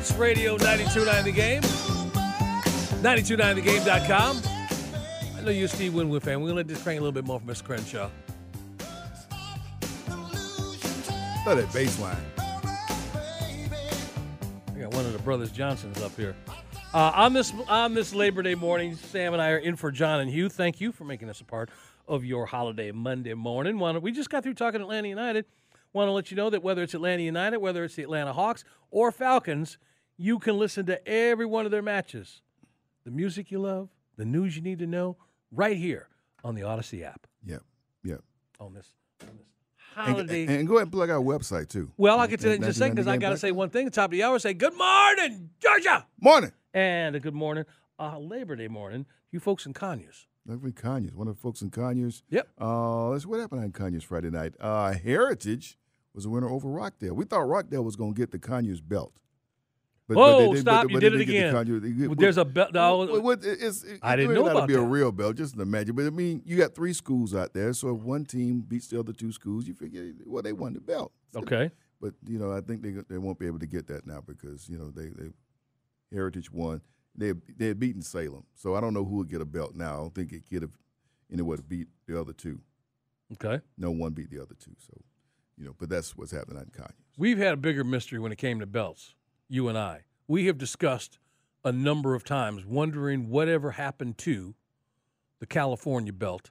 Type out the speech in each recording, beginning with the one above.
Sports Radio 929 The Game. 929thegame.com. I know you're a Steve Winwood fan. We're going to let this crank a little bit more from Mr. Crenshaw. Love that bass line. I got one of the brothers Johnsons up here. Uh, on this on this Labor Day morning, Sam and I are in for John and Hugh. Thank you for making us a part of your holiday Monday morning. We just got through talking Atlanta United. Want to let you know that whether it's Atlanta United, whether it's the Atlanta Hawks or Falcons, you can listen to every one of their matches. The music you love, the news you need to know, right here on the Audacy app. Yep, yep. On this, on this And, holiday. and go ahead and plug our website too. well, I'll get to that in just a second because I got to say one thing at the top of the hour. Say good morning, Georgia. Morning. and a good morning, uh, Labor Day morning, you folks in Conyers. Lovely Conyers, one of the folks in Conyers. Yep. Uh, let's what happened on Conyers Friday night. Uh, Heritage was a winner over Rockdale. We thought Rockdale was going to get the Conyers belt. But, Whoa, they stop, but- you did it the again. Conyers- Well, there's a belt- no, what- it's, it, I didn't know may not be that. a real belt, just imagine. But I mean, you got three schools out there, so if one team beats the other two schools, you figure, well, they won the belt. Okay. But you know, I think they they won't be able to get that now because you know they they Heritage won. They they had beaten Salem, so I don't know who would get a belt now. I don't think it could have anyone to beat the other two. Okay. No one beat the other two, so you know. But that's what's happening on Conyers. We've had a bigger mystery when it came to belts, you and I. We have discussed a number of times wondering whatever happened to the California belt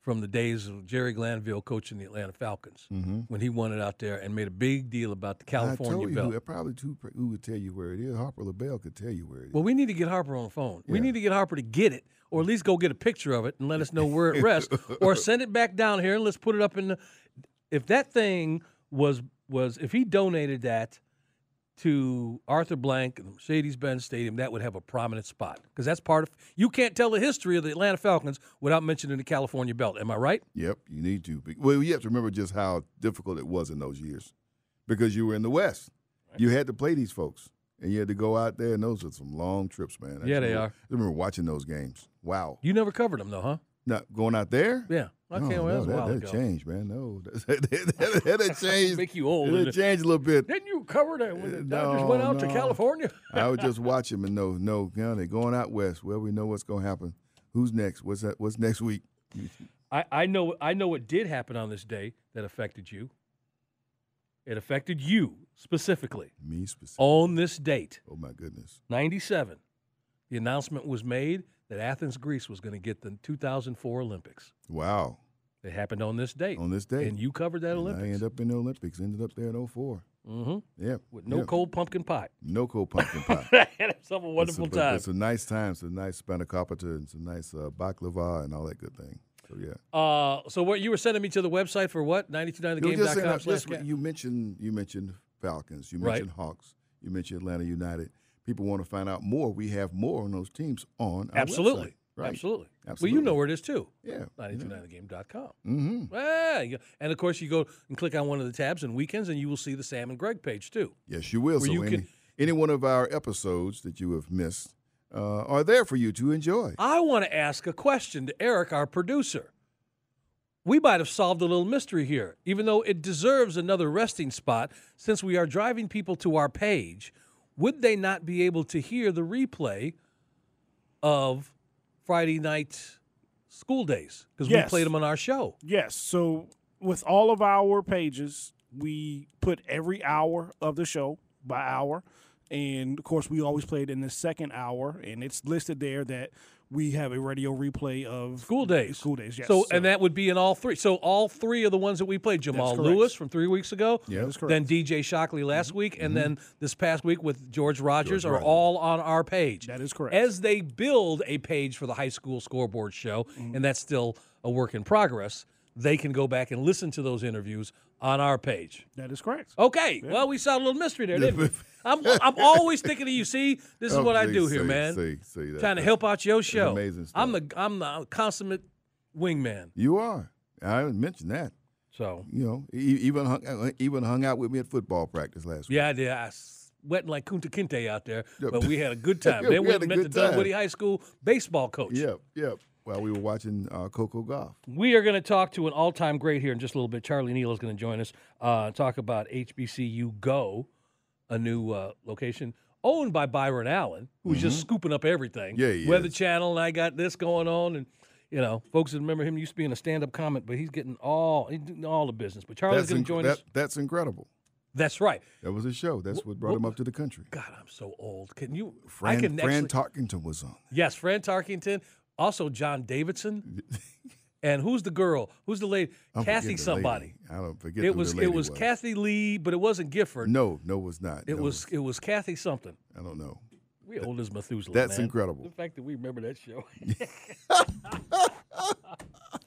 from the days of Jerry Glanville coaching the Atlanta Falcons Mm-hmm. when he won it out there and made a big deal about the California I told you belt. Who, probably two who would tell you where it is. Harper LaBelle could tell you where it is. Well, we need to get Harper on the phone. We need to get Harper to get it, or at least go get a picture of it and let us know where it rests, or send it back down here and let's put it up in the. If that thing was was if he donated that to Arthur Blank and the Mercedes-Benz Stadium, that would have a prominent spot because that's part of. You can't tell the history of the Atlanta Falcons without mentioning the California Belt. Am I right? Yep, you need to. Well, you have to remember just how difficult it was in those years because you were in the West. You had to play these folks, and you had to go out there, and those are some long trips, man. I Yeah, they remember- are. I remember watching those games. Wow. You never covered them though, huh? Not going out there? Yeah. I No, can't. no, that was that, that ago. changed, man. No, that, that, that, that changed. Make you old. It changed a little bit. Didn't you cover that when the Uh, Dodgers no, went out to. California? I would just watch them and know, no, you know, they're going out west. Well, we know what's going to happen. Who's next? What's that? What's next week? I, I know I know what did happen on this day that affected you. It affected you specifically Me specifically. on this date, Oh my goodness. 97. The announcement was made that Athens, Greece was going to get the 2004 Olympics. Wow. It happened on this date. On this day. And you covered that And I ended up in the Olympics. Ended up there in 04. hmm Yeah. With no yeah. cold pumpkin pie. No cold pumpkin pie. Had yourself a It's wonderful time. It's a nice time. It's a nice spanakopita and some nice uh, baklava and all that good thing. So yeah. Uh, so what you were sending me to the website for what? You were just 929thegame.com saying that- slash just you mentioned you mentioned Falcons. You Right. mentioned Hawks. You mentioned Atlanta United. People want to find out more. We have more on those teams on our Absolutely. website. Right. Absolutely. Well, you know where it is too. Yeah. 929thegame.com. Mm-hmm. Yeah, and of course you go and click on one of the tabs and weekends, and you will see the Sam and Greg page too. Yes, you will. So you any, can- any one of our episodes that you have missed uh, are there for you to enjoy. I want to ask a question to Eric, our producer. We might have solved a little mystery here, even though it deserves another resting spot. Since we are driving people to our page, would they not be able to hear the replay of Friday night school days? Because Yes. we played them on our show. Yes. So with all of our pages, we put every hour of the show by hour. And of course, we always played in the second hour, and it's listed there that we have a radio replay of School days. School days, yes. So, and that would be in all three. So all three of the ones that we played: Jamal. Lewis from three weeks ago, Yeah. That's correct. then DJ Shockley last week, and then this past week with George Rogers George are Rogers. all on our page. That is correct. As they build a page for the high school scoreboard show, Mm-hmm. and that's still a work in progress. They can go back and listen to those interviews on our page. that is correct. Okay. Well, we saw a little mystery there, didn't we? I'm, I'm always thinking of you. See, this is Oh, what I do here, see, man. see, see, that- Trying to help out your show. amazing stuff. I'm the I'm the consummate wingman. You are. I didn't mention that. So You know, even hung, uh, even hung out with me at football practice last week. yeah, I did. I sweating like Kunta Kinte out there, but we had a good time. We then we had a met the good time. Dunwoody High School baseball coach. Yep, yep. While we were watching uh, Coco Golf. We are going to talk to an all-time great here in just a little bit. Charlie Neal is going to join us. Uh, talk about HBCU Go, a new uh, location owned by Byron Allen, who's just scooping up everything. Mm-hmm. Yeah, he Weather is. Channel, and I got this going on, and you know, folks that remember him used to be in a stand-up comment, but he's getting all he's doing all the business. But Charlie's going to inc- join that, us. that's incredible. That's right. That was a show. That's what brought him up to the country. God, I'm so old. Can you? I Fran, can Fran actually, Tarkenton was on. Yes, Fran Tarkenton. Also, John Davidson. and who's the girl? Who's the lady? I'm Kathy the somebody. lady. I don't forget. It who was the it lady was Kathy Lee, but it wasn't Gifford. No, no, it was not. it No, was it was Kathy something. I don't know. We old as Methuselah. That's man. incredible. The fact that we remember that show.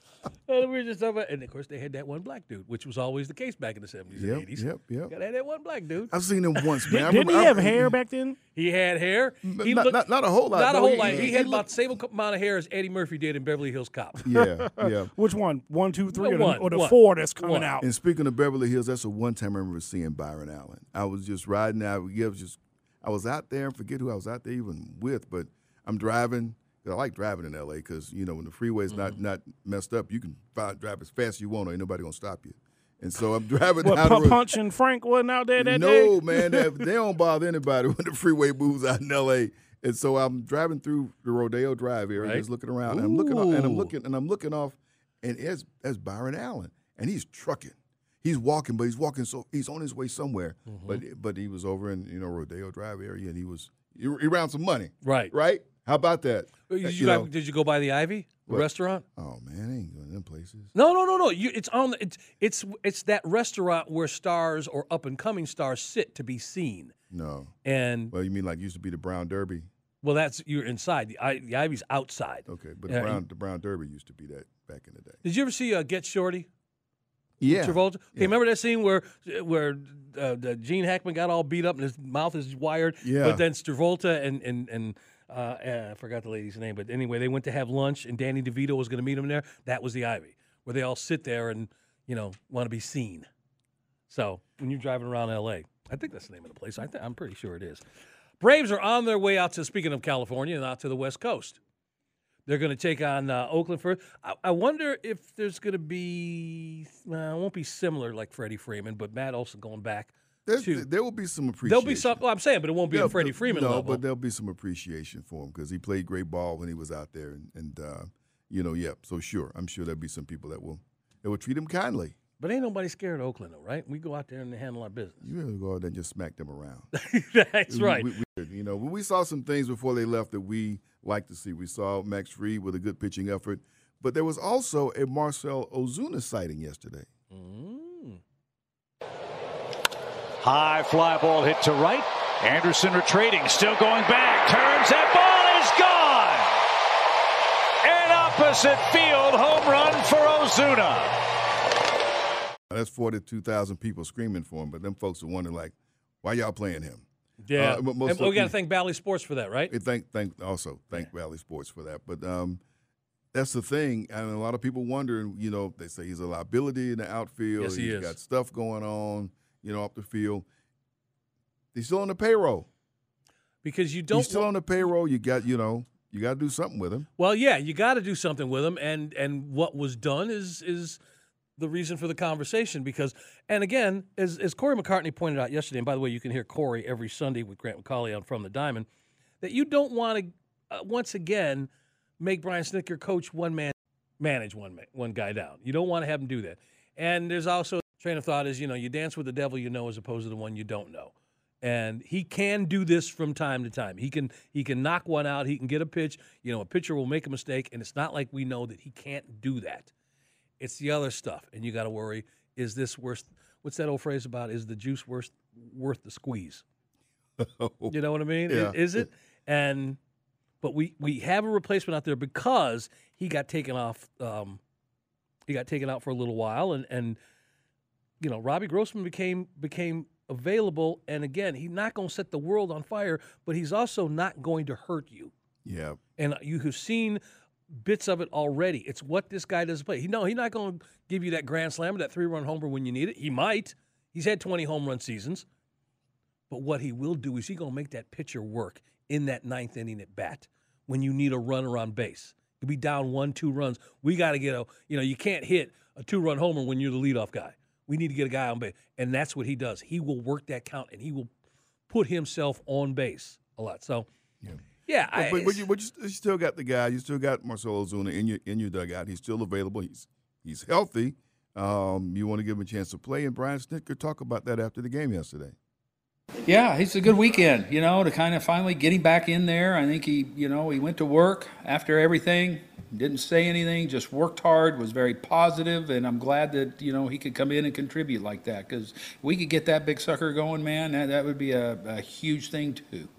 and we were just talking about, and of course they had that one black dude, which was always the case back in the seventies Yep, and eighties. yep, yep. Gotta have that one black dude. I've seen him once, man. I Didn't he remember- I have remember- hair back then? He had hair. He not- looked- not- not a whole lot, Not a whole He- lot. he- He, he had about looked- the same amount of hair as Eddie Murphy did in Beverly Hills Cop. Yeah, yeah. Which one? One, two, three, No, or the, or the one, four that's coming one. out? And speaking of Beverly Hills, that's the one time I remember seeing Byron Allen. I was just riding out. Yeah, I was just, I was out there. I forget who I was out there even with, but I'm driving. 'Cause I like driving in L.A. because you know when the freeway's not Mm-hmm. not messed up, you can fi- drive as fast as you want. Ain't nobody gonna stop you. And so I'm driving What, down the Pu- road. Ponch and Frank wasn't out there that no, day? No man, they, they don't bother anybody when the freeway moves out in L.A. And so I'm driving through the Rodeo Drive area, Right. just looking around, and I'm looking, off, and I'm looking, and I'm looking off, and it's that's Byron Allen, and he's trucking. He's walking, but he's walking so he's on his way somewhere. Mm-hmm. But but he was over in you know Rodeo Drive area, and he was he, he around some money, Right. right? How about that? Did Uh, you, you know- did you go by the Ivy What? restaurant? Oh man, I ain't going to them places. No, no, no, no. You, it's on. It's it's it's that restaurant where stars or up and coming stars sit to be seen. No. And Well, you mean like used to be the Brown Derby? well, that's you're inside. The, I, the Ivy's outside. Okay, but the Brown the Brown Derby used to be that back in the day. Did you ever see uh, Get Shorty? Yeah, Travolta. Okay, yeah. remember that scene where where uh, the Gene Hackman got all beat up and his mouth is wired. Yeah. But then Travolta and and and uh, uh, I forgot the lady's name, but anyway, they went to have lunch and Danny DeVito was going to meet them there. That was the Ivy, where they all sit there and you know want to be seen. So when you're driving around L.A., I think that's the name of the place. I th- I'm pretty sure it is. Braves are on their way out to speaking of California and out to the West Coast. They're going to take on uh, Oakland first. I, I wonder if there's going to be. It won't be similar like Freddie Freeman, but Matt Olson going back. There's, there will be some appreciation. There'll be some. Well, I'm saying, but it won't be Yeah, a Freddie Freeman no, level. but there'll be some appreciation for him because he played great ball when he was out there, and, and uh, you know, yeah. So sure, I'm sure there'll be some people that will that will treat him kindly. But ain't nobody scared of Oakland, though, right? We go out there and handle our business. You really go out there and just smack them around. That's We- right. we- we- you know, we saw some things before they left that we like to see. We saw Max Fried with a good pitching effort, but there was also a Marcell Ozuna sighting yesterday. Mm. High fly ball hit to right. Anderson retreating, still going back. Turns that ball is gone. An opposite field home run for Ozuna. That's forty-two thousand people screaming for him, but them folks are wondering like, why y'all playing him? Yeah. Uh, most and we got to thank Bally Sports for that, right? Thank thank also thank Bally Sports for that. But um, that's the thing, and a lot of people wondering. You know, they say he's a liability in the outfield. Yes, he He's is. got stuff going on. You know, off the field. He's still on the payroll. Because you don't. He's still on the payroll. You got you know you got to do something with him. Well, yeah, you got to do something with him, and and what was done is is the reason for the conversation. Because, and again, as as Corey McCartney pointed out yesterday, and by the way, you can hear Corey every Sunday with Grant McAuley on From the Diamond, that you don't want to uh, once again make Brian Snitker coach one man, manage one man, one guy down. You don't want to have him do that. And there's also train of thought is you know you dance with the devil you know as opposed to the one you don't know. and he can do this from time to time. He can he can knock one out. He can get a pitch. You know, a pitcher will make a mistake, and it's not like we know that he can't do that. It's the other stuff, and you got to worry: is this worth? What's that old phrase about? Is the juice worth worth the squeeze? You know what I mean? Yeah. Is it? And but we we have a replacement out there because he got taken off. Um, he got taken out for a little while, and and you know Robbie Grossman became became available, and again he's not going to set the world on fire, but he's also not going to hurt you. Yeah. And you have seen bits of it already. It's what this guy does play. He no, he's not going to give you that grand slam or that three run homer when you need it. He might. He's had 20 home run seasons. But what he will do is he going to make that pitcher work in that ninth inning at bat when you need a runner on base. You'll be down one, two runs. We got to get a, you know, you can't hit a two run homer when you're the leadoff guy. We need to get a guy on base. And that's what he does. He will work that count and he will put himself on base a lot. So, Yeah. yeah. But, I, but, but you, but you still got the guy. You still got Marcell Ozuna in your in your dugout. He's still available. He's he's healthy. Um, you want to give him a chance to play. And Brian Snitker talked about that after the game yesterday. Yeah, it's a good weekend, you know, to kind of finally getting back in there. I think he, you know, he went to work after everything, didn't say anything, just worked hard, was very positive, and I'm glad that, you know, he could come in and contribute like that because we could get that big sucker going, man. That, that would be a, a huge thing, too.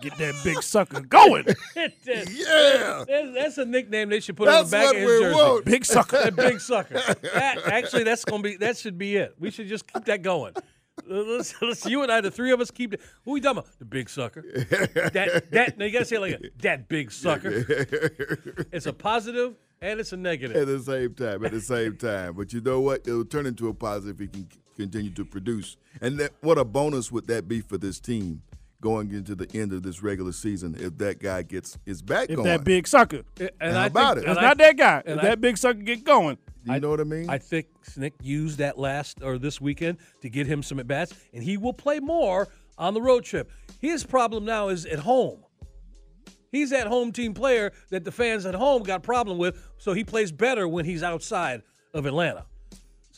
Get that big sucker going. Yeah, That's, that's a nickname they should put on that's the back what of his we jersey. want. Big sucker. The big sucker. That, actually, that's gonna be that should be it. We should just keep that going. Let's, let's you and I, the three of us, keep. Who we talking about? The big sucker. That that. Now you gotta say it like a, that big sucker. It's a positive and it's a negative. At the same time, at the same time. But you know what? It'll turn into a positive if he can continue to produce. And that, what a bonus would that be for this team going into the end of this regular season if that guy gets his back If going? that big sucker. And How I about think, it? It's I- not that guy. If I- that big sucker get going. You know what I mean? I think Snick used that last or this weekend to get him some at bats, and he will play more on the road trip. His problem now is at home. He's that home team player that the fans at home got a problem with, so he plays better when he's outside of Atlanta.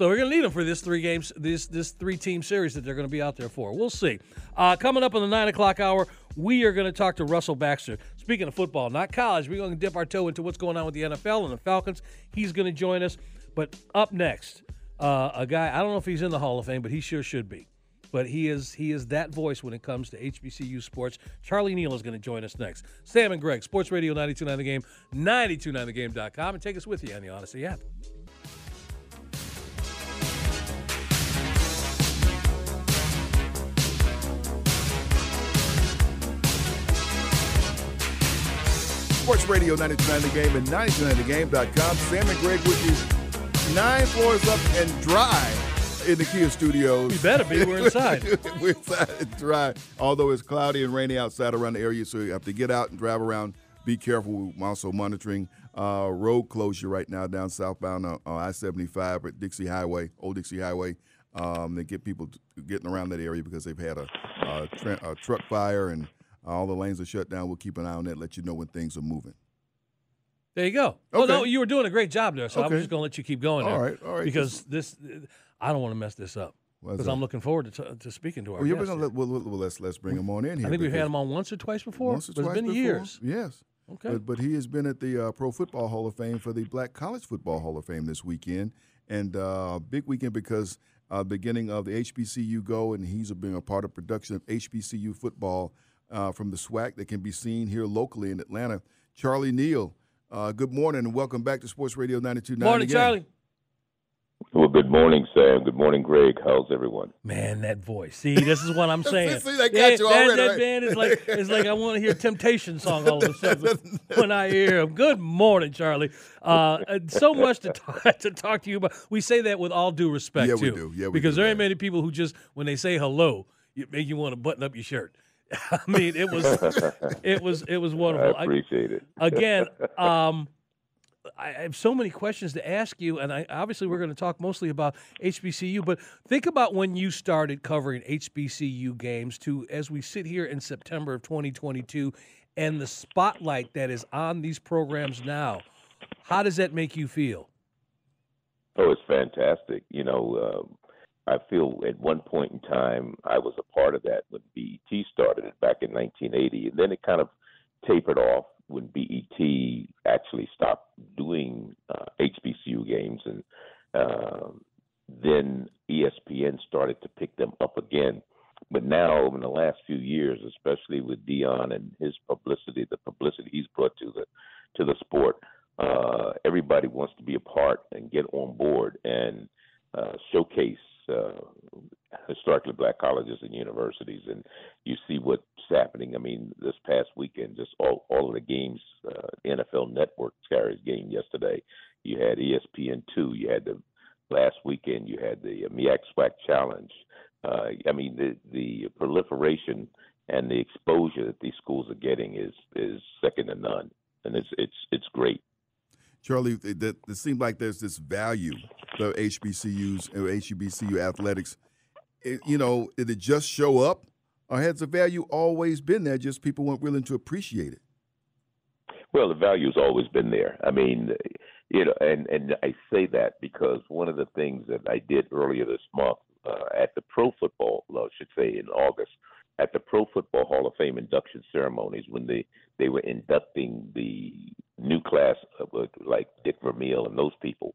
So we're gonna need him for this three games, this this three team series that they're gonna be out there for. We'll see. Uh, coming up in the nine o'clock hour, we are gonna talk to Russell Baxter. Speaking of football, not college, we're gonna dip our toe into what's going on with the NFL and the Falcons. He's gonna join us. But up next, uh, a guy I don't know if he's in the Hall of Fame, but he sure should be. But he is he is that voice when it comes to HBCU sports. Charlie Neal is going to join us next. Sam and Greg, Sports Radio 929 The Game, 929thegame.com, and take us with you on the Audacy app. Sports Radio 929 The Game and 929thegame.com. Sam and Greg with you. Nine floors up and dry in the Kia studios. We better be. We're inside. We're inside and dry. Although it's cloudy and rainy outside around the area, so you have to get out and drive around. Be careful. We're also monitoring uh, road closure right now down southbound on uh, I-75 at Dixie Highway, Old Dixie Highway. Um, they get people getting around that area because they've had a, a, tra- a truck fire and all the lanes are shut down. We'll keep an eye on that, let you know when things are moving. There you go. Oh no, you were doing a great job there, so I'm just going to let you keep going. All there. right, all right. Because this, I don't want to mess this up because? I'm looking forward to, to speaking to our Well, you're gonna let, well, well, well, let's let's bring him on in here. I think we've had him on once or twice before. once or twice it's been before. years. Yes. Okay. But, but he has been at the uh, Pro Football Hall of Fame for the Black College Football Hall of Fame this weekend, and uh, big weekend because uh, beginning of the HBCU Go, and he's being a part of production of HBCU football uh, from the SWAC that can be seen here locally in Atlanta. Charlie Neal, uh, good morning and welcome back to Sports Radio 92.9. Morning, again. Charlie. Well, good morning, Sam. Good morning, Greg. How's everyone? Man, that voice. See, this is what I'm saying. See, they got Yeah, you that, already, that right? man is like it's like I want to hear Temptation song all of a sudden when I hear him. Good morning, Charlie. Uh, so much to talk, to talk to you about. We say that with all due respect, Yeah, we do. Yeah, we because do, there ain't man. many people who just when they say hello, it make you want to button up your shirt. I mean, it was it was it was wonderful. I appreciate it. again, um, I I have so many questions to ask you, and I obviously we're going to talk mostly about HBCU. But think about when you started covering HBCU games to as we sit here in September of 2022, and the spotlight that is on these programs now. How does that make you feel? Oh, it's fantastic. You know, um, I feel at one point in time I was a part of that when BET started it back in 1980, and then it kind of tapered off when BET actually stopped doing uh, HBCU games, and uh, then ESPN started to pick them up again. But now, in the last few years, especially with Deion and his publicity, the publicity he's brought to the to the sport, uh, everybody wants to be a part and get on board and uh, showcase uh, historically black colleges and universities, and you see what's happening. I mean, this past weekend, just all all of the games, uh, NFL Network carries game yesterday. You had ESPN two. You had the last weekend. You had the MEAC SWAC Challenge. Uh, I mean, the the proliferation and the exposure that these schools are getting is is second to none, and it's it's it's great. Charlie, it, it, seems like there's this value for HBCUs or HBCU athletics. It, you know, did it just show up, or has the value always been there? Just people weren't willing to appreciate it. Well, the value's always been there. I mean, you know, and and I say that because one of the things that I did earlier this month uh, at the Pro Football, I should say, in August, at the Pro Football Hall of Fame induction ceremonies when they they were inducting the new class of, like Dick Vermeil and those people.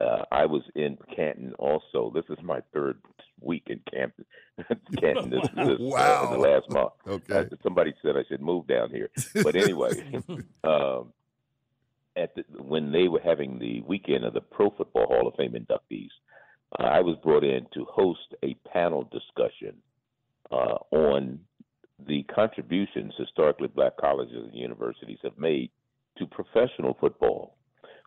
Uh, I was in Canton also. This is my third week in Canton. Canton this, this wow. uh, the last month. Okay. Uh, somebody said I should move down here, but anyway, um, at the, when they were having the weekend of the Pro Football Hall of Fame inductees, uh, I was brought in to host a panel discussion uh, on the contributions historically black colleges and universities have made to professional football.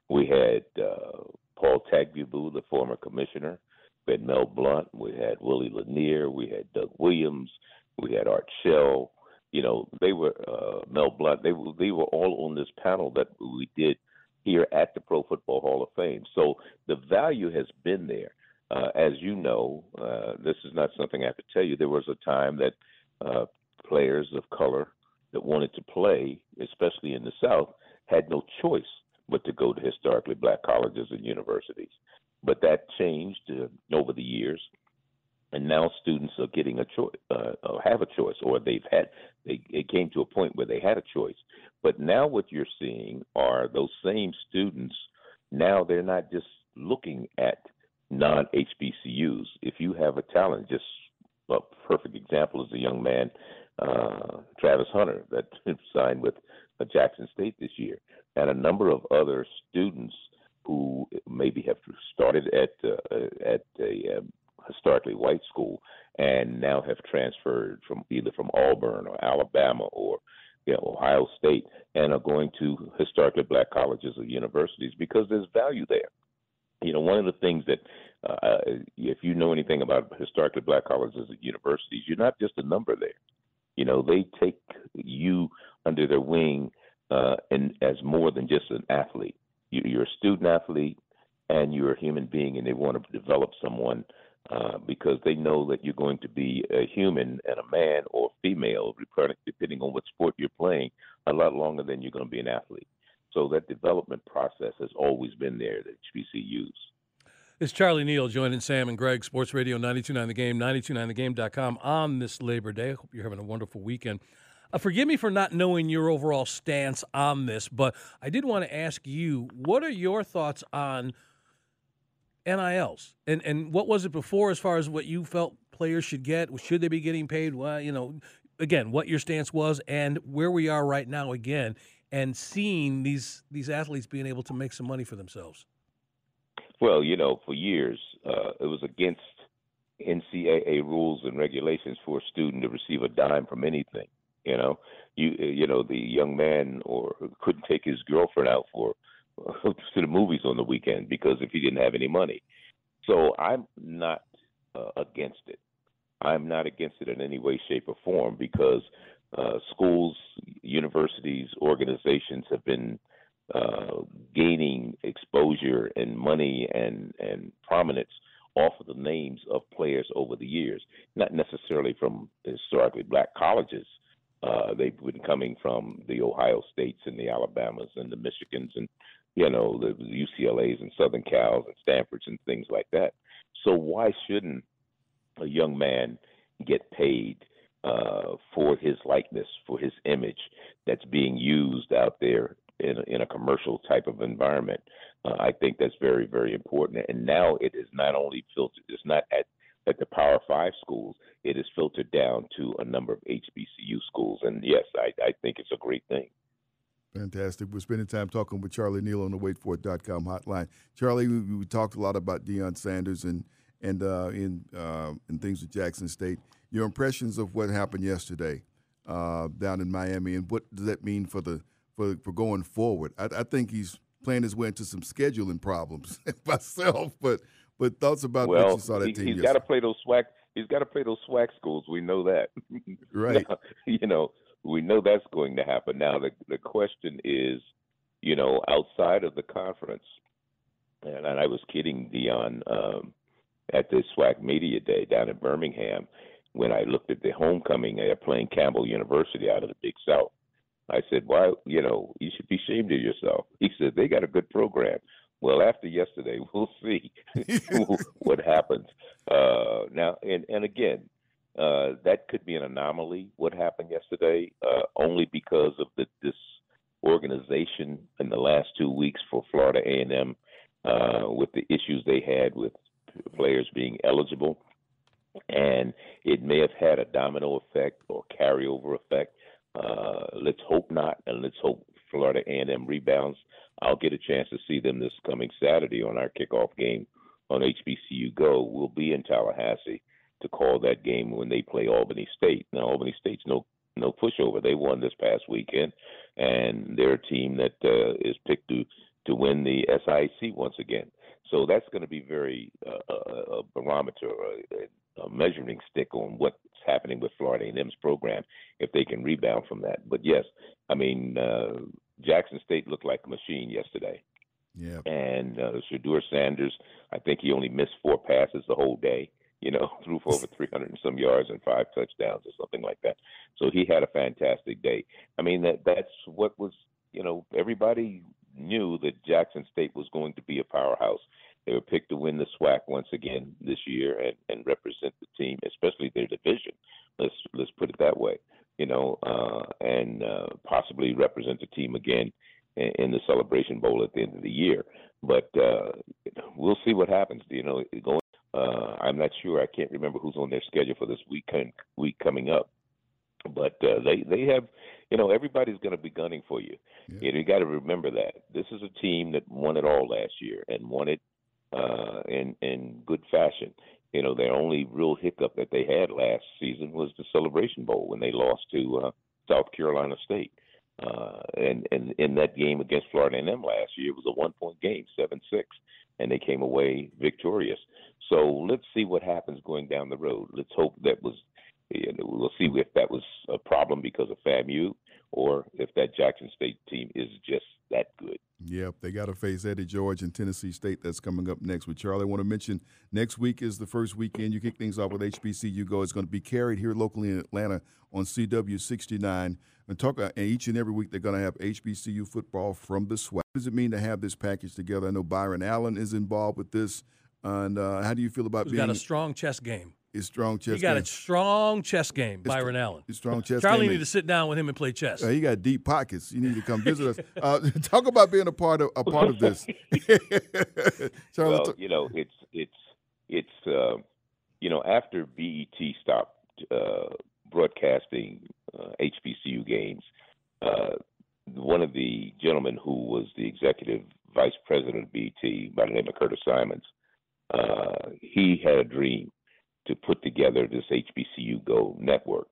We had uh, Paul Tagliabue, the former commissioner. We had Mel Blount. We had Willie Lanier. We had Doug Williams. We had Art Shell. You know, they were uh, Mel Blount. They were they were all on this panel that we did here at the Pro Football Hall of Fame. So the value has been there. Uh, as you know, uh, this is not something I have to tell you. There was a time that uh, players of color that wanted to play, especially in the South, had no choice but to go to historically black colleges and universities. But that changed uh, over the years, and now students are getting a choice, uh, have a choice, or they've had. They it came to a point where they had a choice. But now what you're seeing are those same students. Now they're not just looking at non HBCUs. If you have a talent, just a perfect example is a young man, uh, Travis Hunter, that signed with Jackson State this year, and a number of other students who maybe have started at uh, at a um, historically white school and now have transferred from either from Auburn or Alabama or you know, Ohio State and are going to historically black colleges or universities because there's value there. You know, one of the things that uh, if you know anything about historically black colleges and universities, you're not just a number there. You know, they take you under their wing uh, and as more than just an athlete. You, you're a student athlete and you're a human being, and they want to develop someone uh, because they know that you're going to be a human and a man or female, depending on what sport you're playing, a lot longer than you're going to be an athlete. So that development process has always been there at HBCUs. It's Charlie Neal joining Sam and Greg, Sports Radio 929 The Game, 929thegame.com on this Labor Day. I hope you're having a wonderful weekend. Uh, forgive me for not knowing your overall stance on this, but I did want to ask you what are your thoughts on NILs? And, and what was it before as far as what you felt players should get? Should they be getting paid? Well, you know, again, what your stance was and where we are right now again and seeing these these athletes being able to make some money for themselves? Well, you know, for years uh, it was against NCAA rules and regulations for a student to receive a dime from anything. You know, you you know the young man or couldn't take his girlfriend out for to the movies on the weekend because if he didn't have any money. So I'm not uh, against it. I'm not against it in any way, shape, or form because uh, schools, universities, organizations have been uh, gaining exposure and money and and prominence off of the names of players over the years, not necessarily from historically black colleges. Uh, they've been coming from the Ohio States and the Alabamas and the Michigans and you know the UCLA's and Southern Cal's and Stanford's and things like that. So why shouldn't a young man get paid uh, for his likeness, for his image that's being used out there in a, in a commercial type of environment. Uh, I think that's very, very important. And now it is not only filtered, it's not at at the Power Five schools, it is filtered down to a number of HBCU schools. And yes, I, I think it's a great thing. Fantastic. We're spending time talking with Charlie Neal on the waitfor.com hotline. Charlie, we, we, talked a lot about Deion Sanders and and uh, in uh, and things with Jackson State. Your impressions of what happened yesterday uh, down in Miami, and what does that mean for the for, for going forward? I, I think he's playing his way into some scheduling problems myself, but but thoughts about well, what you saw that he, team. He's got to play those SWAC. He's got to play those SWAC schools. We know that. right. Now, you know, we know that's going to happen. Now, the the question is, you know, outside of the conference, and, and I was kidding Deion um, at this SWAC Media Day down in Birmingham when I looked at the homecoming. Playing Campbell University out of the Big South. I said, "Why, you know, you should be ashamed of yourself." He said, "They got a good program." Well, after yesterday, we'll see what happens. Uh, now, and and again, uh, that could be an anomaly. What happened yesterday, uh, only because of the disorganization in the last two weeks for Florida A&M, uh, with the issues they had with players being eligible, and it may have had a domino effect or carryover effect. Uh, let's hope not, and let's hope Florida A&M rebounds. I'll get a chance to see them this coming Saturday on our kickoff game on HBCU Go. We'll be in Tallahassee to call that game when they play Albany State. Now Albany State's no no pushover. They won this past weekend, and they're a team that uh, is picked to to win the SIC once again. So that's going to be very uh, a barometer, a, a measuring stick on what's happening with Florida A&M's program if they can rebound from that. But yes, I mean uh, Jackson State looked like a machine yesterday. Yeah. And uh, Shedeur Sanders, I think he only missed four passes the whole day. You know, threw for over 300 and some yards and five touchdowns or something like that. So he had a fantastic day. I mean, that that's what was. You know, everybody knew that Jackson State was going to be a powerhouse. They were picked to win the SWAC once again this year and, and represent the team, especially their division. Let's let's put it that way you know, uh, and uh, possibly represent the team again in, in, the Celebration Bowl at the end of the year. But uh, we'll see what happens. You know, going. Uh, I'm not sure. I can't remember who's on their schedule for this weekend week coming up. But uh, they they have, you know, everybody's going to be gunning for you. Yeah. You, know, you got to remember that this is a team that won it all last year and won it uh, in in good fashion. You know, their only real hiccup that they had last season was the Celebration Bowl when they lost to uh, South Carolina State. Uh, and, and in that game against Florida A&M last year, it was a one-point game, seven-six, and they came away victorious. So let's see what happens going down the road. Let's hope that was, you know, we'll see if that was a problem because of FAMU or if that Jackson State team is just that good. Yep, they got to face Eddie George and Tennessee State. That's coming up next with Charlie. I want to mention next week is the first weekend. You kick things off with HBCU Go. It's going to be carried here locally in Atlanta on CW 69. And talk and each and every week they're going to have HBCU football from the SWAC. What does it mean to have this package together? I know Byron Allen is involved with this. And uh, how do you feel about He's being got a strong chess game? His strong chess. He got game. a strong chess game, Byron Allen. His strong chess. Charlie game. need to sit down with him and play chess. Uh, he got deep pockets. You need to come visit us. Uh, talk about being a part of a part of this. Charlie, well, you know, it's it's it's uh, you know after BET stopped uh, broadcasting uh, HBCU games, uh, one of the gentlemen who was the executive vice president of BET by the name of Curtis Symonds, he had a dream to put together this HBCU Go network.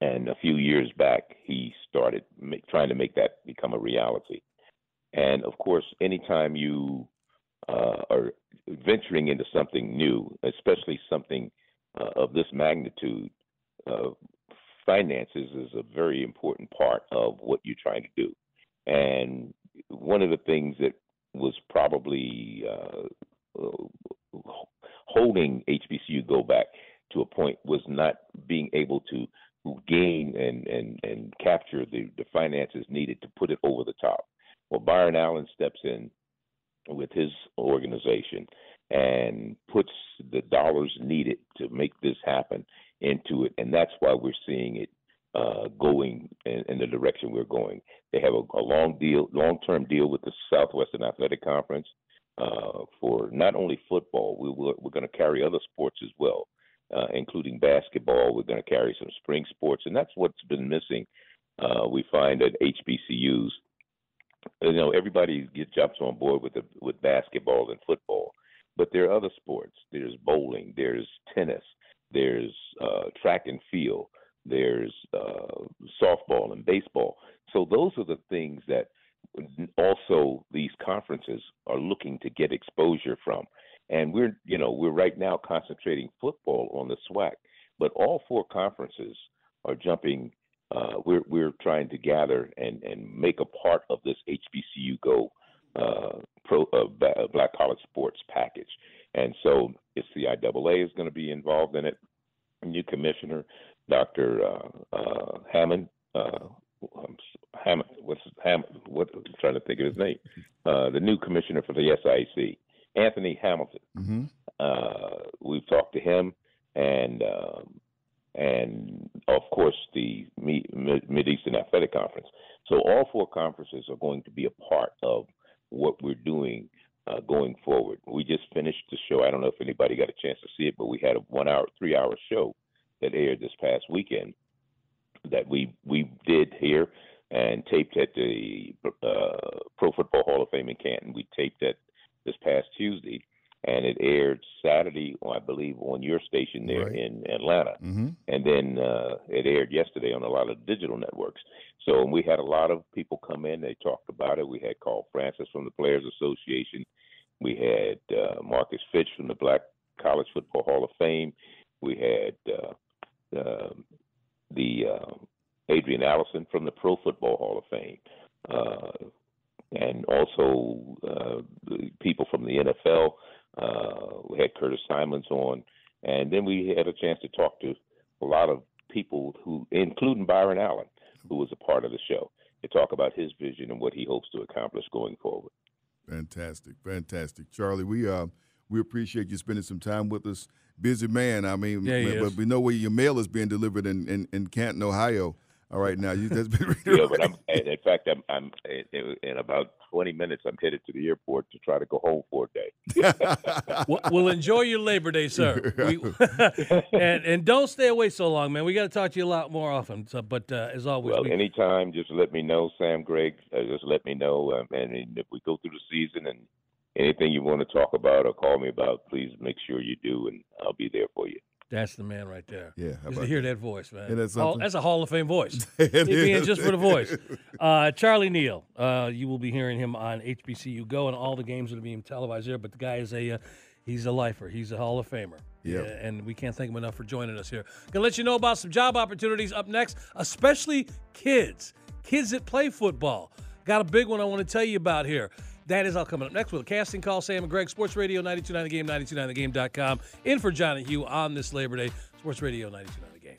And a few years back, he started make, trying to make that become a reality. And of course, anytime you uh, are venturing into something new, especially something uh, of this magnitude, uh, finances is a very important part of what you're trying to do. And one of the things that was probably uh, holding HBCU go back to a point was not being able to gain and and and capture the the finances needed to put it over the top. Well, Byron Allen steps in with his organization and puts the dollars needed to make this happen into it, and that's why we're seeing it uh, going in, in, the direction we're going. They have a, a long deal, long-term deal with the Southwestern Athletic Conference uh, for not only football. We will, we're going to carry other sports as well, uh, including basketball. We're going to carry some spring sports, and that's what's been missing. Uh, we find at HBCUs, you know, everybody gets jumps on board with the, with basketball and football, but there are other sports. There's bowling, there's tennis, there's uh, track and field, there's uh, softball and baseball. So those are the things that also these conferences are looking to get exposure from. And we're, you know, we're right now concentrating football on the SWAC, but all four conferences are jumping. Uh, we're we're trying to gather and and make a part of this HBCU Go uh, pro uh, Black College Sports package. And so it's the IAA is going to be involved in it. New commissioner, Dr. Uh, uh, Hammond, uh, Hammond, what's Hammond? What I'm trying to think of his name. Uh, the new commissioner for the SIC, Anthony Hamilton. Mm-hmm. Uh, we've talked to him, and um, and of course the Mid Eastern Athletic Conference. So all four conferences are going to be a part of what we're doing uh, going forward. We just finished the show. I don't know if anybody got a chance to see it, but we had a one hour, three hour show that aired this past weekend that we we did here and taped at the uh, Pro Football Hall of Fame in Canton. We taped that this past Tuesday, and it aired Saturday, I believe, on your station there right. in Atlanta, mm-hmm. and then uh, it aired yesterday on a lot of digital networks. So we had a lot of people come in. They talked about it. We had Carl Francis from the Players Association. We had uh, Marcus Fitch from the Black College Football Hall of Fame. We had uh, uh, the uh, Adrian Allison from the Pro Football Hall of Fame, uh, and also uh, people from the NFL. Uh, we had Curtis Symonds on, and then we had a chance to talk to a lot of people who, including Byron Allen, who was a part of the show, to talk about his vision and what he hopes to accomplish going forward. Fantastic, fantastic, Charlie. We uh, we appreciate you spending some time with us. Busy man, I mean, yeah, but we know where your mail is being delivered in, in, in Canton, Ohio. All right, now you that's been yeah, but I'm in fact I'm I'm in about 20 minutes I'm headed to the airport to try to go home for a day. well, well, enjoy your Labor Day, sir. We, and and don't stay away so long, man. We got to talk to you a lot more often. So, but uh, as always, well, we, anytime, just let me know, Sam, Greg. Uh, just let me know, um, and if we go through the season and anything you want to talk about or call me about, please make sure you do, and I'll be there for you. That's the man right there. Yeah, just to hear that, that voice, man. Yeah, that's, Hall, that's, a Hall of Fame voice. it being just for the voice. Uh, Charlie Neal, uh, you will be hearing him on HBCU Go and all the games that are being televised there. But the guy is a uh, he's a lifer. He's a Hall of Famer. Yeah, and we can't thank him enough for joining us here. Gonna let you know about some job opportunities up next, especially kids, kids that play football. Got a big one I want to tell you about here. That is all coming up next with a casting call. Sam and Greg, Sports Radio 929 The Game, 929TheGame.com. In for John and Hugh on this Labor Day. Sports Radio 929 The Game.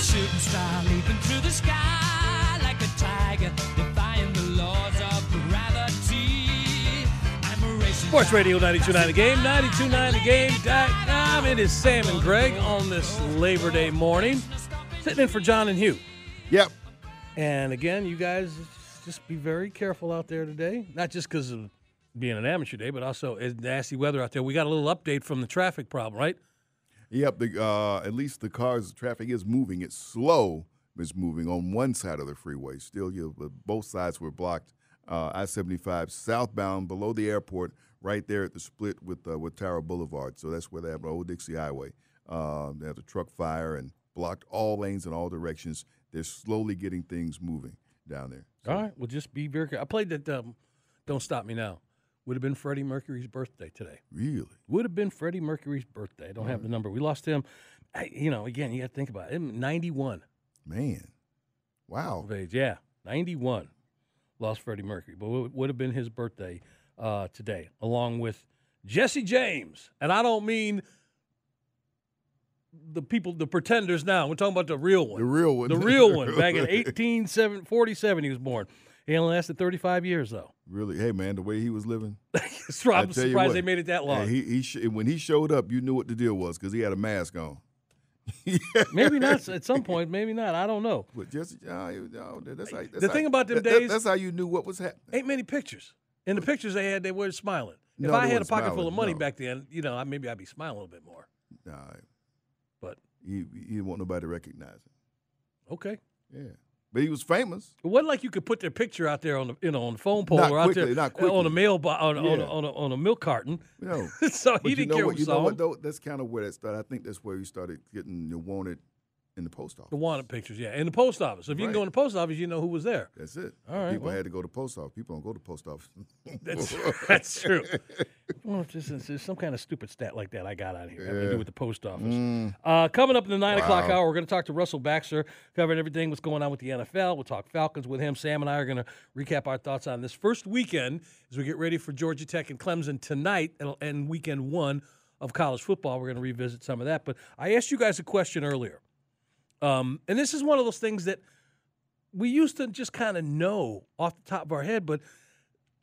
Shooting star leaping through the sky Sports Radio 929 The Game, 929TheGame.com. It is Sam and Greg on this Labor Day morning, sitting in for John and Hugh. Yep. And again, you guys just be very careful out there today. Not just because of being an amateur day, but also it's nasty weather out there. We got a little update from the traffic problem, right? Yep. The, uh, at least the cars, the traffic is moving. It's slow. It's moving on one side of the freeway. Still, you both sides were blocked. Uh, I-75 southbound below the airport, right there at the split with uh, with Tower Boulevard. So that's where they have the Old Dixie Highway. Uh, they have a truck fire and blocked all lanes in all directions. They're slowly getting things moving down there. So. All right. Well, just be very careful. I played that um, Don't Stop Me Now. Would have been Freddie Mercury's birthday today. Really? Would have been Freddie Mercury's birthday. I don't have the number. We lost him. I, you know, again, you got to think about it. 91. Man. Wow. Age. Yeah. 91. Lost Freddie Mercury. But it would have been his birthday uh, today, along with Jesse James. And I don't mean the people, the pretenders now. We're talking about the real one. The real one. The real one. Back in 1847, he was born. He only lasted 35 years, though. Really, hey man, the way he was living. I'm I tell surprised what, they made it that long. hey, he, he sh- when he showed up, you knew what the deal was because he had a mask on. maybe not at some point. Maybe not. I don't know. But just uh, you that's how, that's The how- thing about them that- days- that's how you knew what was happening. Ain't many pictures. In the pictures they had, they were smiling. If No, I had a pocket full of money no. back then, you know, I- maybe I'd be smiling a little bit more. Nah, But he he didn't want nobody to recognize him. okay. Yeah, but he was famous. It wasn't like you could put their picture out there on the you know on the phone pole Not or out quickly, there not uh, on a mail bo- on, on, a, Yeah. on, a, on a milk carton. You know, so but he you didn't care what? You know saw what? Though that's kind of where that started. I think that's where he started getting wanted in the post office. The wanted pictures, yeah, in the post office. If you can go in the post office, you know who was there. That's it. All right, People well. had to go to post office. People don't go to post office. That's that's true. Well, it's just some kind of stupid stat like that I got out here having to do with the post office. Uh, coming up in the nine o'clock Mm. Hour, we're going to talk to Russell Baxter, covering everything what's going on with the NFL. We'll talk Falcons with him. Sam and I are going to recap our thoughts on this first weekend as we get ready for Georgia Tech and Clemson tonight and weekend one of college football. We're going to revisit some of that. But I asked you guys a question earlier, um, and this is one of those things that we used to just kind of know off the top of our head, but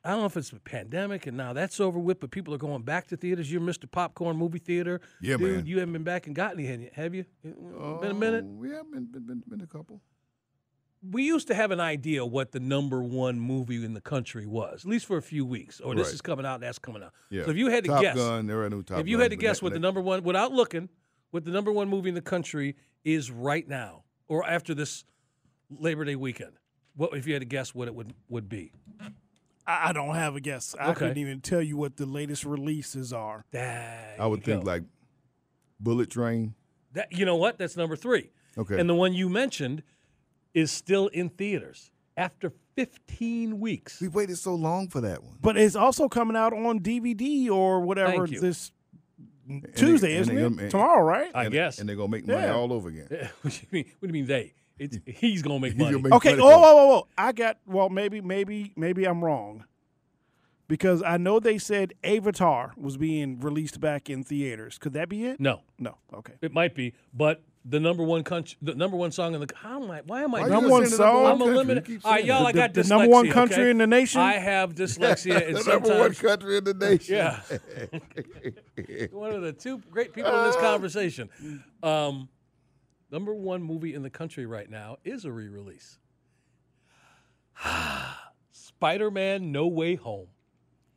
I don't know if it's a pandemic and now that's over with, but people are going back to theaters. You're Mr. Popcorn Movie Theater. Yeah, Dude, man. you haven't been back and got any, have you? been a minute? Oh, Yeah, been, been, been, been a couple. We used to have an idea what the number one movie in the country was, at least for a few weeks. Or this Right. is coming out, that's coming out. Yeah. So if you had to Top guess, Gun, there are no Top if you had to guess that- what the number one, without looking, what the number one movie in the country is right now, or after this Labor Day weekend, what if you had to guess what it would would be? I, I don't have a guess. I Okay. couldn't even tell you what the latest releases are. There I would think go. like Bullet Train. That you know what? That's number three. Okay. And the one you mentioned is still in theaters after 15 weeks. We waited so long for that one. But it's also coming out on DVD or whatever this they- Tuesday, and isn't it? gonna- Tomorrow, right? I and, guess. And they're gonna make money Yeah. all over again. what do you mean? What do you mean they? It's, he's gonna make money. gonna make Okay. money Oh, from it. whoa, whoa, whoa! I got. Well, maybe, maybe, maybe I'm wrong. Because I know they said Avatar was being released back in theaters. Could that be it? no, No. Okay. it might be, but the number one country, the number one song in the how am I? Why am I? Why Number one song? I'm eliminated. All right, y'all. I The- got the dyslexia. number one country okay? in the nation? I have dyslexia, and the number one country in the nation. Yeah. one of the two great people in this conversation. Um, number one movie in the country right now is a re-release. Spider-Man: No Way Home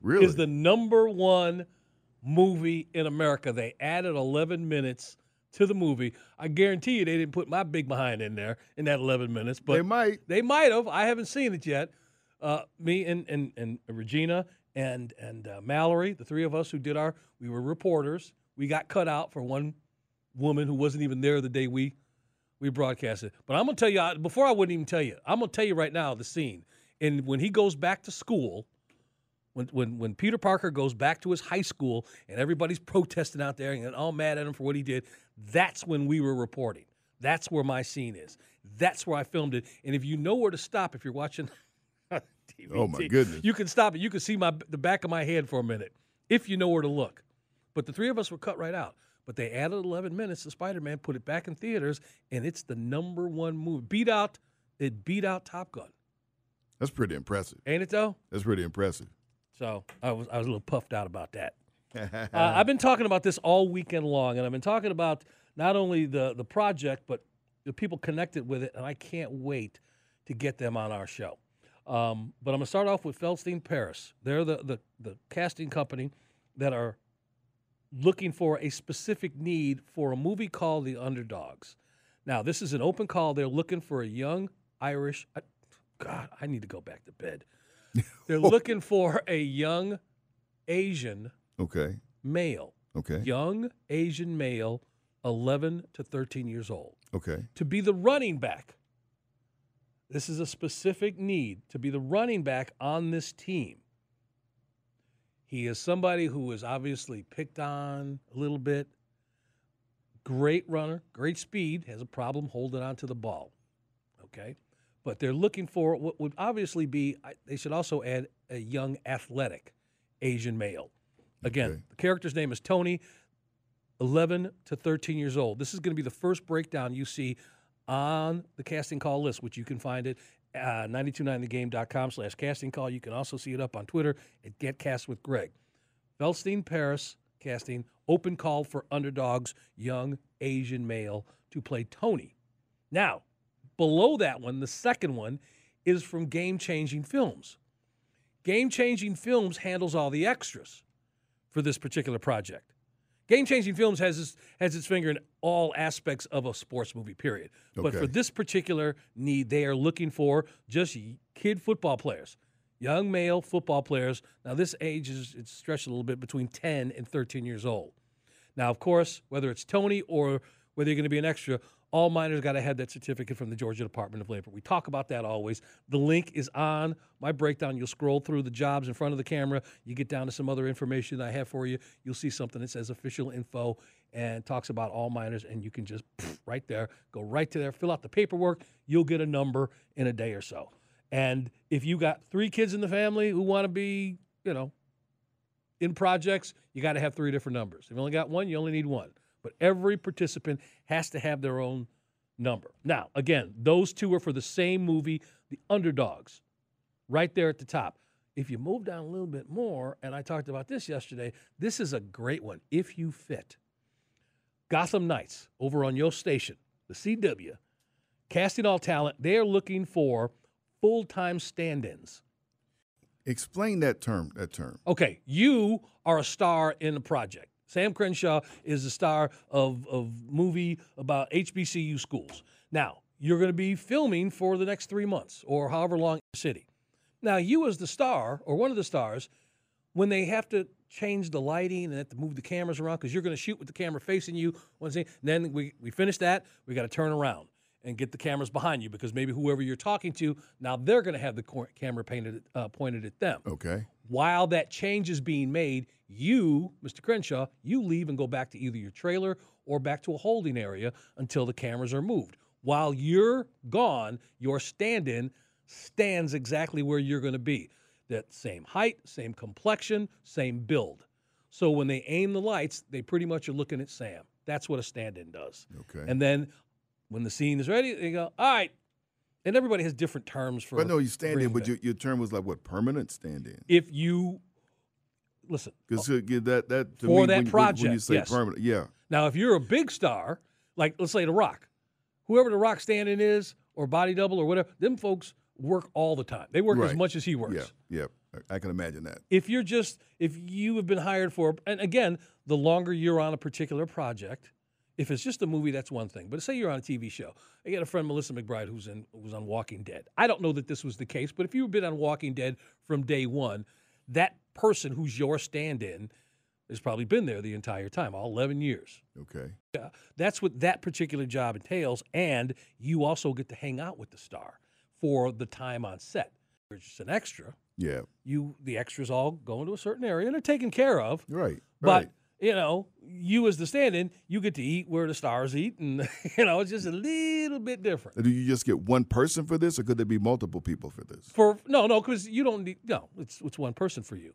really? is the number one movie in America. They added 11 minutes to the movie. I guarantee you they didn't put my big behind in there in that 11 minutes, but they might. they might have. I haven't seen it yet. Uh, me and, and, and Regina and and uh, Mallory, the three of us who did our, we were reporters. We got cut out for one woman who wasn't even there the day we we broadcasted. But I'm gonna tell you before I wouldn't even tell you. I'm gonna tell you right now the scene. And when he goes back to school, when when when Peter Parker goes back to his high school and everybody's protesting out there and all mad at him for what he did, that's when we were reporting. That's where my scene is. That's where I filmed it. And if you know where to stop, if you're watching DVD, Oh, my goodness. you can stop it. You can see my the back of my head for a minute if you know where to look. But the three of us were cut right out. But they added 11 minutes to Spider-Man, put it back in theaters, and it's the number one movie. Beat out it beat out Top Gun, That's pretty impressive. ain't it though? That's pretty impressive. So I was I was a little puffed out about that. uh, I've been talking about this all weekend long, and I've been talking about not only the the project but the people connected with it, and I can't wait to get them on our show. Um, but I'm gonna start off with Feldstein Paris. They're the, the the casting company that are looking for a specific need for a movie called The Underdogs. Now, this is an open call. They're looking for a young Irish. I, God, I need to go back to bed. They're looking for a young Asian Okay. male, Okay. young Asian male, 11 to 13 years old, Okay. to be the running back. This is a specific need to be the running back on this team. He is somebody who is obviously picked on a little bit. Great runner, great speed, has a problem holding on to the ball. Okay. But they're looking for what would obviously be, they should also add a young athletic Asian male. Again, Okay. the character's name is Tony. 11 to 13 years old. This is going to be the first breakdown you see on the casting call list, which you can find it uh, 929thegame.com slash casting call. You can also see it up on Twitter at GetCast with Greg. Feldstein Paris casting, open call for underdogs, young Asian male to play Tony. Now, below that one, the second one is from Game Changing Films. Game Changing Films handles all the extras for this particular project. Game Changing Films has its, has its finger in all aspects of a sports movie, period. But for this particular need, they are looking for just kid football players, young male football players. Now, this age is it's stretched a little bit between 10 and 13 years old. Now, of course, whether it's Tony or whether you're going to be an extra, all minors got to have that certificate from the Georgia Department of Labor. We talk about that always. The link is on my breakdown. You'll scroll through the jobs in front of the camera. You get down to some other information I have for you. You'll see something that says official info and talks about all minors, and you can just pff, right there go right to there, fill out the paperwork. You'll get a number in a day or so. And if you got three kids in the family who want to be, you know, in projects, you got to have three different numbers. If you only got one, you only need one. But every participant has to have their own number. Now, again, those two are for the same movie, The Underdogs, right there at the top. If you move down a little bit more, and I talked about this yesterday, this is a great one. If you fit, Gotham Knights over on your station, the CW, casting all talent, they are looking for full time stand ins. Explain that term. That term. Okay, you are a star in the project. Sam Crenshaw is the star of of movie about HBCU schools. Now you're going to be filming for the next three months or however long in the city. Now you as the star or one of the stars, when they have to change the lighting and have to move the cameras around because you're going to shoot with the camera facing you. One thing, then we we finish that, we got to turn around and get the cameras behind you because maybe whoever you're talking to now they're going to have the camera painted uh, pointed at them Okay. while that change is being made, you, Mr. Crenshaw, you leave and go back to either your trailer or back to a holding area until the cameras are moved. While you're gone, your stand in stands exactly where you're going to be. That same height, same complexion, same build. So when they aim the lights, they pretty much are looking at Sam. That's what a stand in does. Okay. And then when the scene is ready, they go, all right. And everybody has different terms for. But no, you stand in, but your, your term was like what? Permanent stand in. if you listen, Because that that to For me, that when, when- when you project, say yes. permanent, yeah. Now, if you're a big star, like let's say The Rock, whoever The Rock stand-in is, or body double, or whatever, them folks work all the time. They work as much as he works. Yeah, yeah. I- can imagine that. If you're just, if you have been hired for, and again, the longer you're on a particular project, if it's just a movie, that's one thing. But say you're on a TV show. I got a friend, Melissa McBride, who's in who's on Walking Dead. I don't know that this was the case, but if you've been on Walking Dead from day one, that person who's your stand-in has probably been there the entire time, all 11 years. Okay. Yeah, that's what that particular job entails, and you also get to hang out with the star for the time on set. You're just an extra. Yeah. You, the extras, all go into a certain area and are taken care of. Right. But right. you know, you as the stand-in, you get to eat where the stars eat, and you know, it's just a little bit different. Do you just get one person for this, or could there be multiple people for this? For no, no, because you don't need no. It's it's one person for you.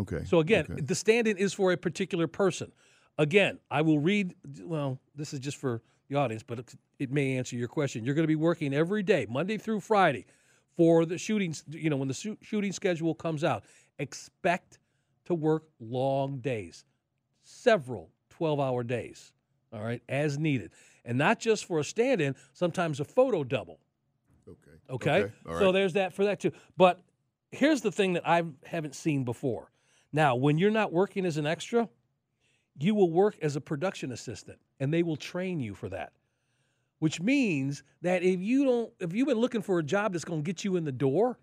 Okay. So again, Okay. the stand-in is for a particular person. Again, I will read. Well, this is just for the audience, but it, it may answer your question. You're going to be working every day, Monday through Friday, for the shootings. You know, when the shoo- shooting schedule comes out, expect to work long days, several 12-hour days. All right, as needed, and not just for a stand-in. Sometimes a photo double. okay. Okay. All So there's that for that too. But here's the thing that I haven't seen before. Now, when you're not working as an extra, you will work as a production assistant and they will train you for that. Which means that if you don't if you've been looking for a job that's going to get you in the door,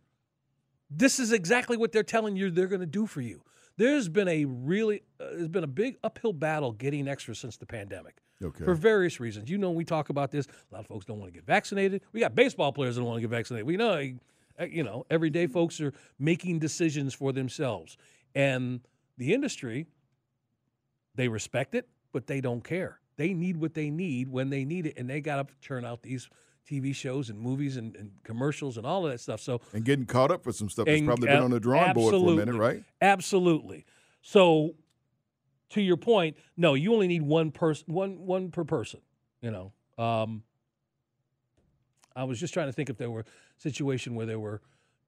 this is exactly what they're telling you they're going to do for you. There's been a really uh, there's been a big uphill battle getting extras since the pandemic Okay. for various reasons. You know, we talk about this. A lot of folks don't want to get vaccinated. We got baseball players that don't want to get vaccinated. We know, uh, you know, everyday folks are making decisions for themselves, and the industry they respect it, but they don't care. They need what they need when they need it, and they got to churn out these TV shows and movies and, and commercials and all of that stuff. So and getting caught up for some stuff that's probably been on the drawing board for a minute, right? Absolutely. So to your point, no, you only need one person, one one per person. You know, um, I was just trying to think if there were a situation where there were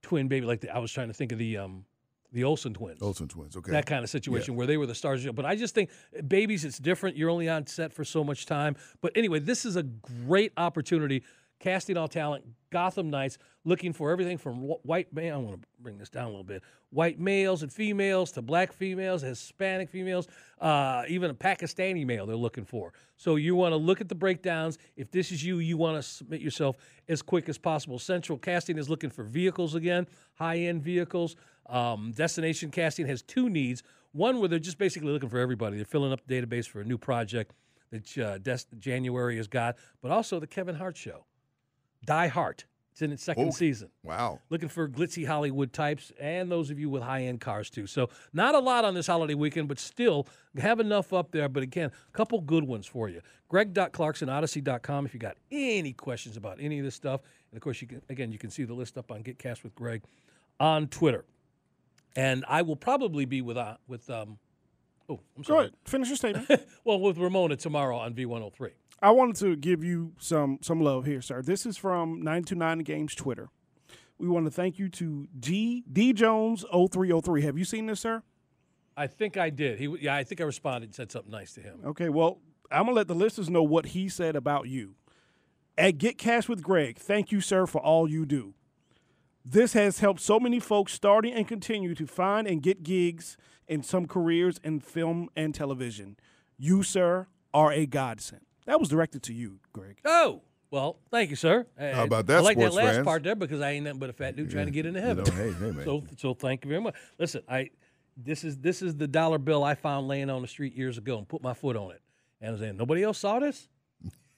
twin baby, like the, I was trying to think of the um, the Olsen twins. Olsen twins. Okay. That kind of situation where they were the stars of the show. But I just think babies, it's different. You're only on set for so much time. But anyway, this is a great opportunity. Casting all talent, Gotham Knights, looking for everything from white man. I want to bring this down a little bit. White males and females to black females, Hispanic females, uh, even a Pakistani male. They're looking for. So you want to look at the breakdowns. If this is you, you want to submit yourself as quick as possible. Central Casting is looking for vehicles again, high-end vehicles. Um, Destination Casting has two needs. One where they're just basically looking for everybody. They're filling up the database for a new project that uh, January has got, but also the Kevin Hart show. Die Hart. It's in its second Oh. season. Wow. Looking for glitzy Hollywood types and those of you with high end cars too. So, not a lot on this holiday weekend, but still have enough up there. But again, a couple good ones for you. Greg.clarksonodyssey.com if you got any questions about any of this stuff. And of course, you can, again, you can see the list up on Get Cast with Greg on Twitter. And I will probably be with, uh, with um, oh, I'm Go sorry. ahead. Finish your statement. well, with Ramona tomorrow on V103. I wanted to give you some some love here, sir. This is from 929 Games Twitter. We want to thank you to G D Jones 0303. Have you seen this, sir? I think I did. He, yeah, I think I responded and said something nice to him. Okay, well, I'm gonna let the listeners know what he said about you. At Get Cast with Greg, thank you, sir, for all you do. This has helped so many folks starting and continue to find and get gigs in some careers in film and television. You, sir, are a godsend. That was directed to you, Greg. Oh, well, thank you, sir. How about that, I like that last fans? part there because I ain't nothing but a fat dude trying to get into You heaven. know, hey, hey, man. So, so thank you very much. Listen, I this is this is the dollar bill I found laying on the street years ago and put my foot on it, and I was saying nobody else saw this.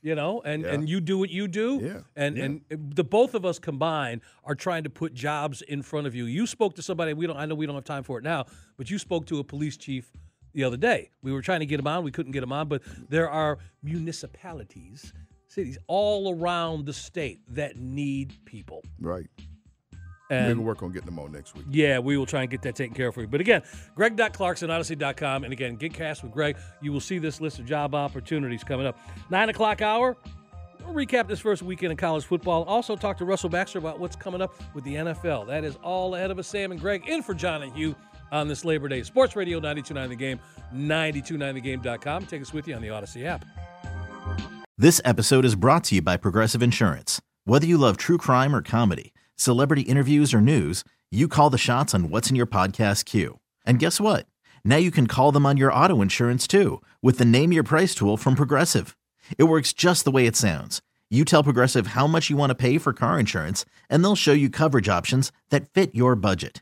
You know, and, Yeah. and you do what you do, Yeah, and yeah. and the both of us combined are trying to put jobs in front of you. You spoke to somebody we don't. I know we don't have time for it now, but you spoke to a police chief the other day. We were trying to get him on, we couldn't get him on, but there are municipalities, cities all around the state that need people. Right. And Maybe work on getting them on next week. yeah, we will try and get that taken care of for you. But again, greg.clarksonodyssey.com. And again, get cast with Greg. You will see this list of job opportunities coming up. Nine o'clock hour. We'll recap this first weekend in college football. Also, talk to Russell Baxter about what's coming up with the NFL. That is all ahead of us. Sam and Greg in for John and Hugh on this Labor Day. Sports Radio 929 The Game, 929thegame.com. Take us with you on the Audacy app. This episode is brought to you by Progressive Insurance. Whether you love true crime or comedy, celebrity interviews or news, you call the shots on what's in your podcast queue. And guess what? Now you can call them on your auto insurance too with the Name Your Price tool from Progressive. It works just the way it sounds. You tell Progressive how much you want to pay for car insurance, and they'll show you coverage options that fit your budget.